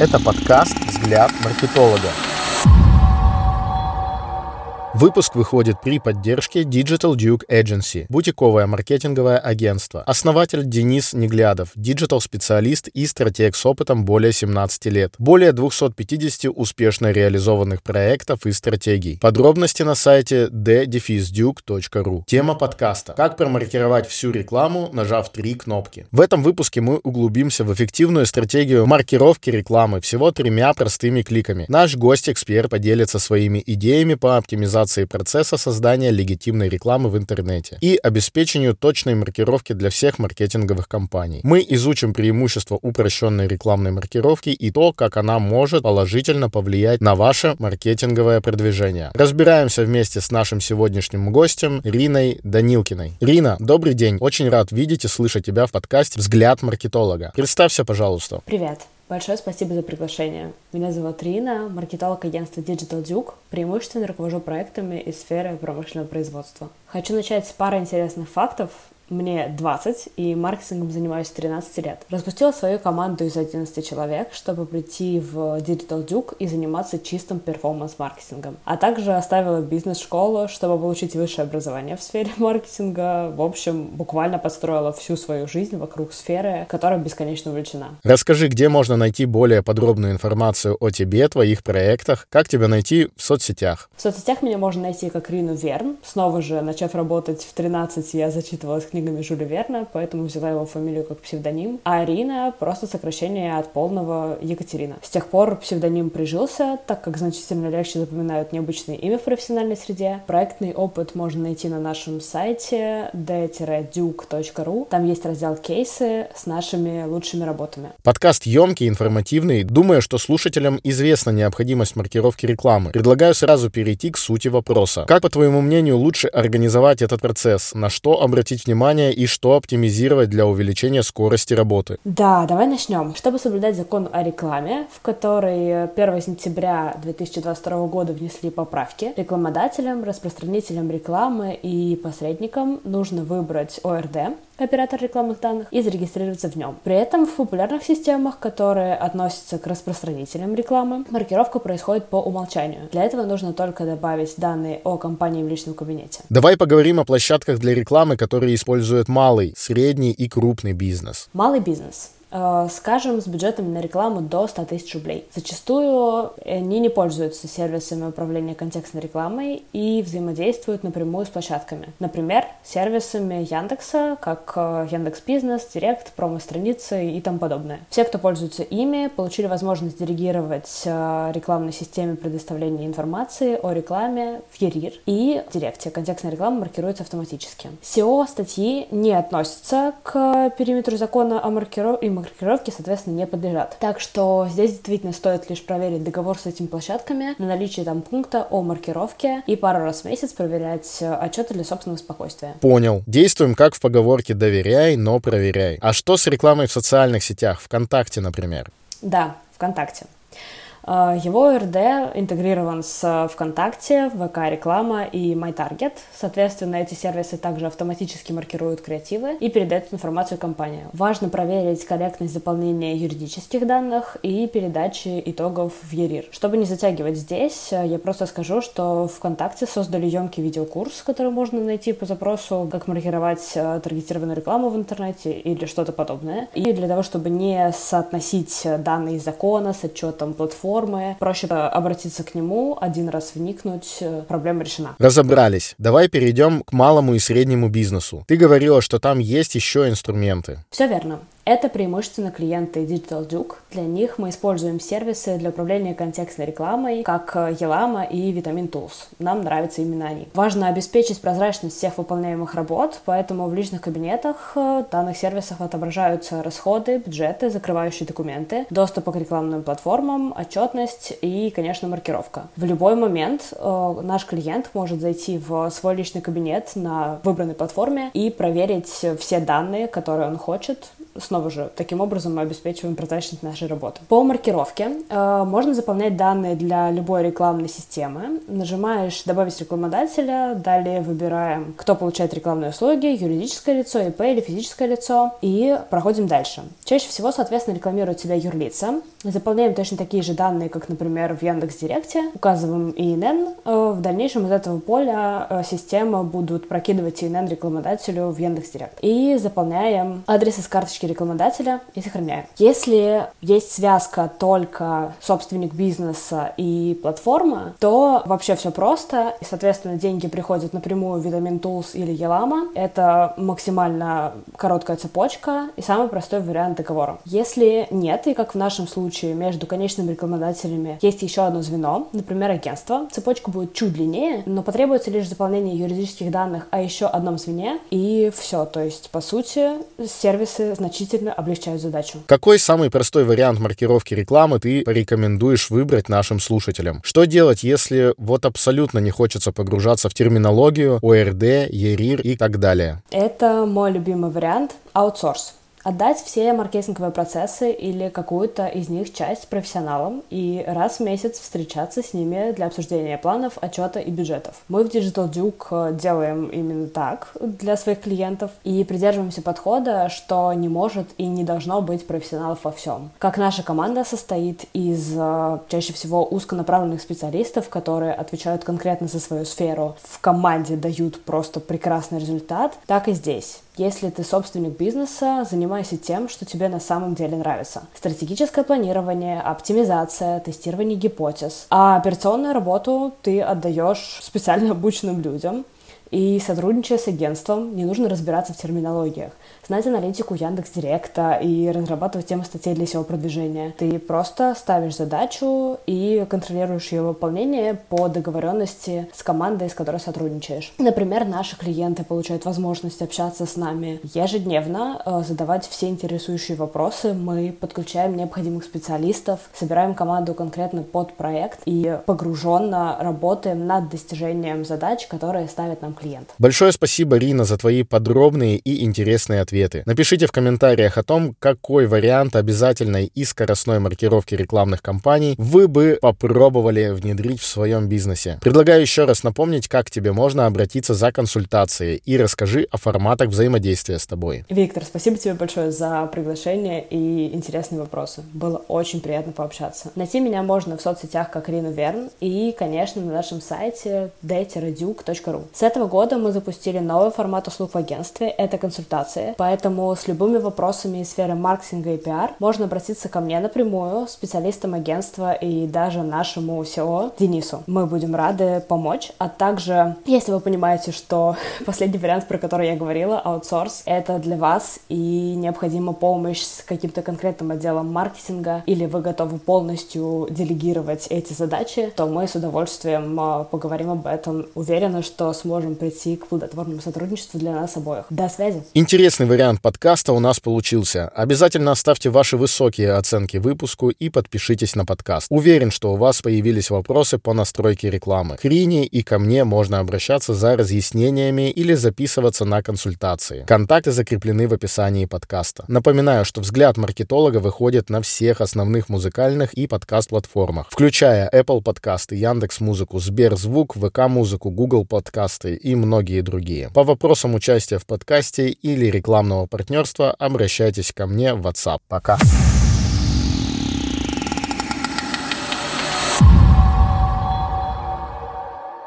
Это подкаст «Взгляд маркетолога». Выпуск выходит при поддержке Digital Duke Agency, бутиковое маркетинговое агентство. Основатель Денис Неглядов, диджитал-специалист и стратег с опытом более 17 лет. Более 250 успешно реализованных проектов и стратегий. Подробности на сайте d-duke.ru. Тема подкаста. Как промаркировать всю рекламу, нажав три кнопки. В этом выпуске мы углубимся в эффективную стратегию маркировки рекламы всего тремя простыми кликами. Наш гость-эксперт поделится своими идеями по оптимизации автоматизации процесса создания легитимной рекламы в интернете и обеспечению точной маркировки для всех маркетинговых компаний. Мы изучим преимущества упрощенной рекламной маркировки и то, как она может положительно повлиять на ваше маркетинговое продвижение. Разбираемся вместе с нашим сегодняшним гостем Риной Данилкиной. Рина, добрый день. Очень рад видеть и слышать тебя в подкасте «Взгляд маркетолога». Представься, пожалуйста. Привет. Большое спасибо за приглашение. Меня зовут Рина, маркетолог агентства Digital Duke, преимущественно руковожу проектами из сферы промышленного производства. Хочу начать с пары интересных фактов мне 20, и маркетингом занимаюсь 13 лет. Распустила свою команду из 11 человек, чтобы прийти в Digital Duke и заниматься чистым перформанс-маркетингом. А также оставила бизнес-школу, чтобы получить высшее образование в сфере маркетинга. В общем, буквально подстроила всю свою жизнь вокруг сферы, которая бесконечно увлечена. Расскажи, где можно найти более подробную информацию о тебе, твоих проектах, как тебя найти в соцсетях? В соцсетях меня можно найти как Рину Верн. Снова же, начав работать в 13, я зачитывалась книгу книгами Жюля Верна, поэтому взяла его фамилию как псевдоним. А Арина — просто сокращение от полного Екатерина. С тех пор псевдоним прижился, так как значительно легче запоминают необычное имя в профессиональной среде. Проектный опыт можно найти на нашем сайте d-duke.ru. Там есть раздел «Кейсы» с нашими лучшими работами. Подкаст емкий, информативный. Думаю, что слушателям известна необходимость маркировки рекламы. Предлагаю сразу перейти к сути вопроса. Как, по твоему мнению, лучше организовать этот процесс? На что обратить внимание внимание и что оптимизировать для увеличения скорости работы? Да, давай начнем. Чтобы соблюдать закон о рекламе, в который 1 сентября 2022 года внесли поправки, рекламодателям, распространителям рекламы и посредникам нужно выбрать ОРД, оператор рекламных данных, и зарегистрироваться в нем. При этом в популярных системах, которые относятся к распространителям рекламы, маркировка происходит по умолчанию. Для этого нужно только добавить данные о компании в личном кабинете. Давай поговорим о площадках для рекламы, которые используют малый, средний и крупный бизнес. Малый бизнес скажем, с бюджетом на рекламу до 100 тысяч рублей. Зачастую они не пользуются сервисами управления контекстной рекламой и взаимодействуют напрямую с площадками. Например, сервисами Яндекса, как э, Яндекс Бизнес, Директ, промо-страницы и тому подобное. Все, кто пользуется ими, получили возможность делегировать э, рекламной системе предоставления информации о рекламе в ЕРИР и Директе. Контекстная реклама маркируется автоматически. SEO-статьи не относятся к периметру закона о маркировке маркировки, соответственно, не подлежат. Так что здесь действительно стоит лишь проверить договор с этими площадками на наличие там пункта о маркировке и пару раз в месяц проверять э, отчеты для собственного спокойствия. Понял. Действуем как в поговорке «доверяй, но проверяй». А что с рекламой в социальных сетях, ВКонтакте, например? Да, ВКонтакте. А, его РД интегрирован с ВКонтакте, ВК-реклама и MyTarget. Соответственно, эти сервисы также автоматически маркируют креативы и передают информацию компании. Важно проверить корректность заполнения юридических данных и передачи итогов в ЕРИР. Чтобы не затягивать здесь, я просто скажу, что ВКонтакте создали емкий видеокурс, который можно найти по запросу, как маркировать э, таргетированную рекламу в интернете или что-то подобное. И для того, чтобы не соотносить данные закона с отчетом платформы, формы. Проще обратиться к нему, один раз вникнуть, э, проблема решена. Разобрались. Давай перейдем к малому и среднему бизнесу. Ты говорила, что там есть еще инструменты. Все верно. Это преимущественно клиенты Digital Duke. Для них мы используем сервисы для управления контекстной рекламой, как Елама и Vitamin Tools. Нам нравятся именно они. Важно обеспечить прозрачность всех выполняемых работ, поэтому в личных кабинетах э, данных сервисов отображаются расходы, бюджеты, закрывающие документы, доступ к рекламным платформам, отчетность и, конечно, маркировка. В любой момент э, наш клиент может зайти в свой личный кабинет на выбранной платформе и проверить все данные, которые он хочет, снова же, таким образом мы обеспечиваем прозрачность нашей работы. По маркировке э, можно заполнять данные для любой рекламной системы. Нажимаешь «Добавить рекламодателя», далее выбираем, кто получает рекламные услуги, юридическое лицо, ИП или физическое лицо, и проходим дальше. Чаще всего, соответственно, рекламируют себя юрлица. Заполняем точно такие же данные, как, например, в Яндекс.Директе, указываем ИНН. Э, в дальнейшем из этого поля э, система будут прокидывать ИНН рекламодателю в Яндекс.Директ. И заполняем адрес из карточки рекламодателя и сохраняем. Если есть связка только собственник бизнеса и платформа, то вообще все просто. И, соответственно, деньги приходят напрямую в Vitamin Tools или Елама. Это максимально короткая цепочка и самый простой вариант договора. Если нет, и как в нашем случае между конечными рекламодателями есть еще одно звено, например, агентство, цепочка будет чуть длиннее, но потребуется лишь заполнение юридических данных о еще одном звене, и все. То есть, по сути, сервисы значительно облегчают задачу. Какой самый простой вариант маркировки рекламы ты порекомендуешь выбрать нашим слушателям? Что делать, если вот абсолютно не хочется погружаться в терминологию, ОРД, ЕРИР и так далее? Это мой любимый вариант — аутсорс. Отдать все маркетинговые процессы или какую-то из них часть профессионалам и раз в месяц встречаться с ними для обсуждения планов, отчета и бюджетов. Мы в Digital Duke э, делаем именно так для своих клиентов и придерживаемся подхода, что не может и не должно быть профессионалов во всем. Как наша команда состоит из э, чаще всего узконаправленных специалистов, которые отвечают конкретно за свою сферу, в команде дают просто прекрасный результат, так и здесь. Если ты собственник бизнеса, занимайся тем, что тебе на самом деле нравится. Стратегическое планирование, оптимизация, тестирование гипотез. А операционную работу ты отдаешь специально обученным людям, и сотрудничая с агентством, не нужно разбираться в терминологиях знать аналитику Яндекс Директа и разрабатывать темы статей для SEO-продвижения. Ты просто ставишь задачу и контролируешь ее выполнение по договоренности с командой, с которой сотрудничаешь. Например, наши клиенты получают возможность общаться с нами ежедневно, э, задавать все интересующие вопросы. Мы подключаем необходимых специалистов, собираем команду конкретно под проект и погруженно работаем над достижением задач, которые ставит нам клиент. Большое спасибо, Рина, за твои подробные и интересные ответы. Напишите в комментариях о том, какой вариант обязательной и скоростной маркировки рекламных кампаний вы бы попробовали внедрить в своем бизнесе. Предлагаю еще раз напомнить, как тебе можно обратиться за консультацией и расскажи о форматах взаимодействия с тобой. Виктор, спасибо тебе большое за приглашение и интересные вопросы. Было очень приятно пообщаться. Найти меня можно в соцсетях как Рину Верн и, конечно, на нашем сайте d-duke.ru. С этого года мы запустили новый формат услуг в агентстве. Это консультация. По Поэтому с любыми вопросами из сферы маркетинга и пиар можно обратиться ко мне напрямую, специалистам агентства и даже нашему SEO Денису. Мы будем рады помочь. А также, если вы понимаете, что последний вариант, про который я говорила, аутсорс, это для вас и необходима помощь с каким-то конкретным отделом маркетинга, или вы готовы полностью делегировать эти задачи, то мы с удовольствием а, поговорим об этом. Уверена, что сможем прийти к плодотворному сотрудничеству для нас обоих. До связи! Интересный вариант подкаста у нас получился. Обязательно оставьте ваши высокие оценки выпуску и подпишитесь на подкаст. Уверен, что у вас появились вопросы по настройке рекламы. К Рине и ко мне можно обращаться за разъяснениями или записываться на консультации. Контакты закреплены в описании подкаста. Напоминаю, что взгляд маркетолога выходит на всех основных музыкальных и подкаст-платформах, включая Apple подкасты, Яндекс Музыку, Сберзвук, ВК Музыку, Google подкасты и многие другие. По вопросам участия в подкасте или рекламного партнерства, обращайтесь ко мне в WhatsApp. Пока.